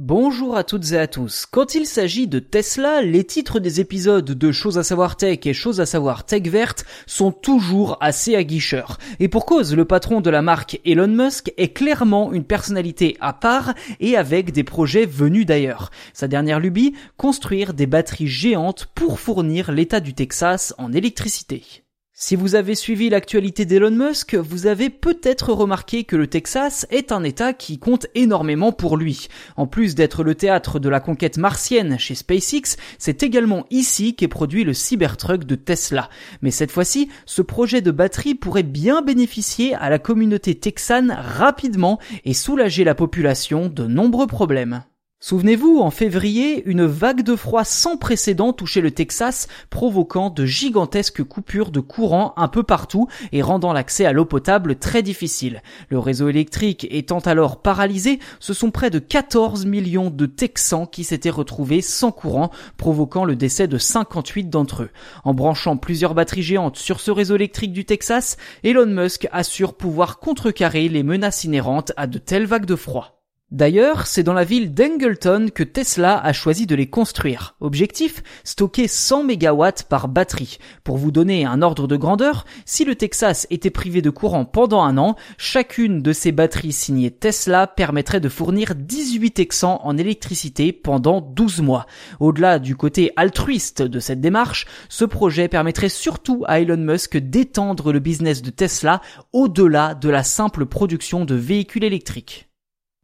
Bonjour à toutes et à tous. Quand il s'agit de Tesla, les titres des épisodes de Choses à savoir tech et Choses à savoir tech verte sont toujours assez aguicheurs. Et pour cause, le patron de la marque Elon Musk est clairement une personnalité à part et avec des projets venus d'ailleurs. Sa dernière lubie, construire des batteries géantes pour fournir l'état du Texas en électricité. Si vous avez suivi l'actualité d'Elon Musk, vous avez peut-être remarqué que le Texas est un État qui compte énormément pour lui. En plus d'être le théâtre de la conquête martienne chez SpaceX, c'est également ici qu'est produit le Cybertruck de Tesla. Mais cette fois-ci, ce projet de batterie pourrait bien bénéficier à la communauté texane rapidement et soulager la population de nombreux problèmes. Souvenez-vous, en février, une vague de froid sans précédent touchait le Texas, provoquant de gigantesques coupures de courant un peu partout et rendant l'accès à l'eau potable très difficile. Le réseau électrique étant alors paralysé, ce sont près de 14 millions de Texans qui s'étaient retrouvés sans courant, provoquant le décès de 58 d'entre eux. En branchant plusieurs batteries géantes sur ce réseau électrique du Texas, Elon Musk assure pouvoir contrecarrer les menaces inhérentes à de telles vagues de froid. D'ailleurs, c'est dans la ville d'Engleton que Tesla a choisi de les construire. Objectif, stocker 100 MW par batterie. Pour vous donner un ordre de grandeur, si le Texas était privé de courant pendant un an, chacune de ces batteries signées Tesla permettrait de fournir 18 Texans en électricité pendant 12 mois. Au-delà du côté altruiste de cette démarche, ce projet permettrait surtout à Elon Musk d'étendre le business de Tesla au-delà de la simple production de véhicules électriques.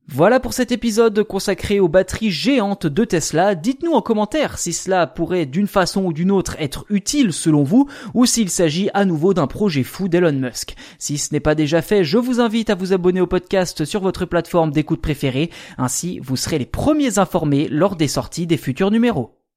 Voilà pour cet épisode consacré aux batteries géantes de Tesla. Dites-nous en commentaire si cela pourrait d'une façon ou d'une autre être utile selon vous ou s'il s'agit à nouveau d'un projet fou d'Elon Musk. Si ce n'est pas déjà fait, je vous invite à vous abonner au podcast sur votre plateforme d'écoute préférée. Ainsi, vous serez les premiers informés lors des sorties des futurs numéros.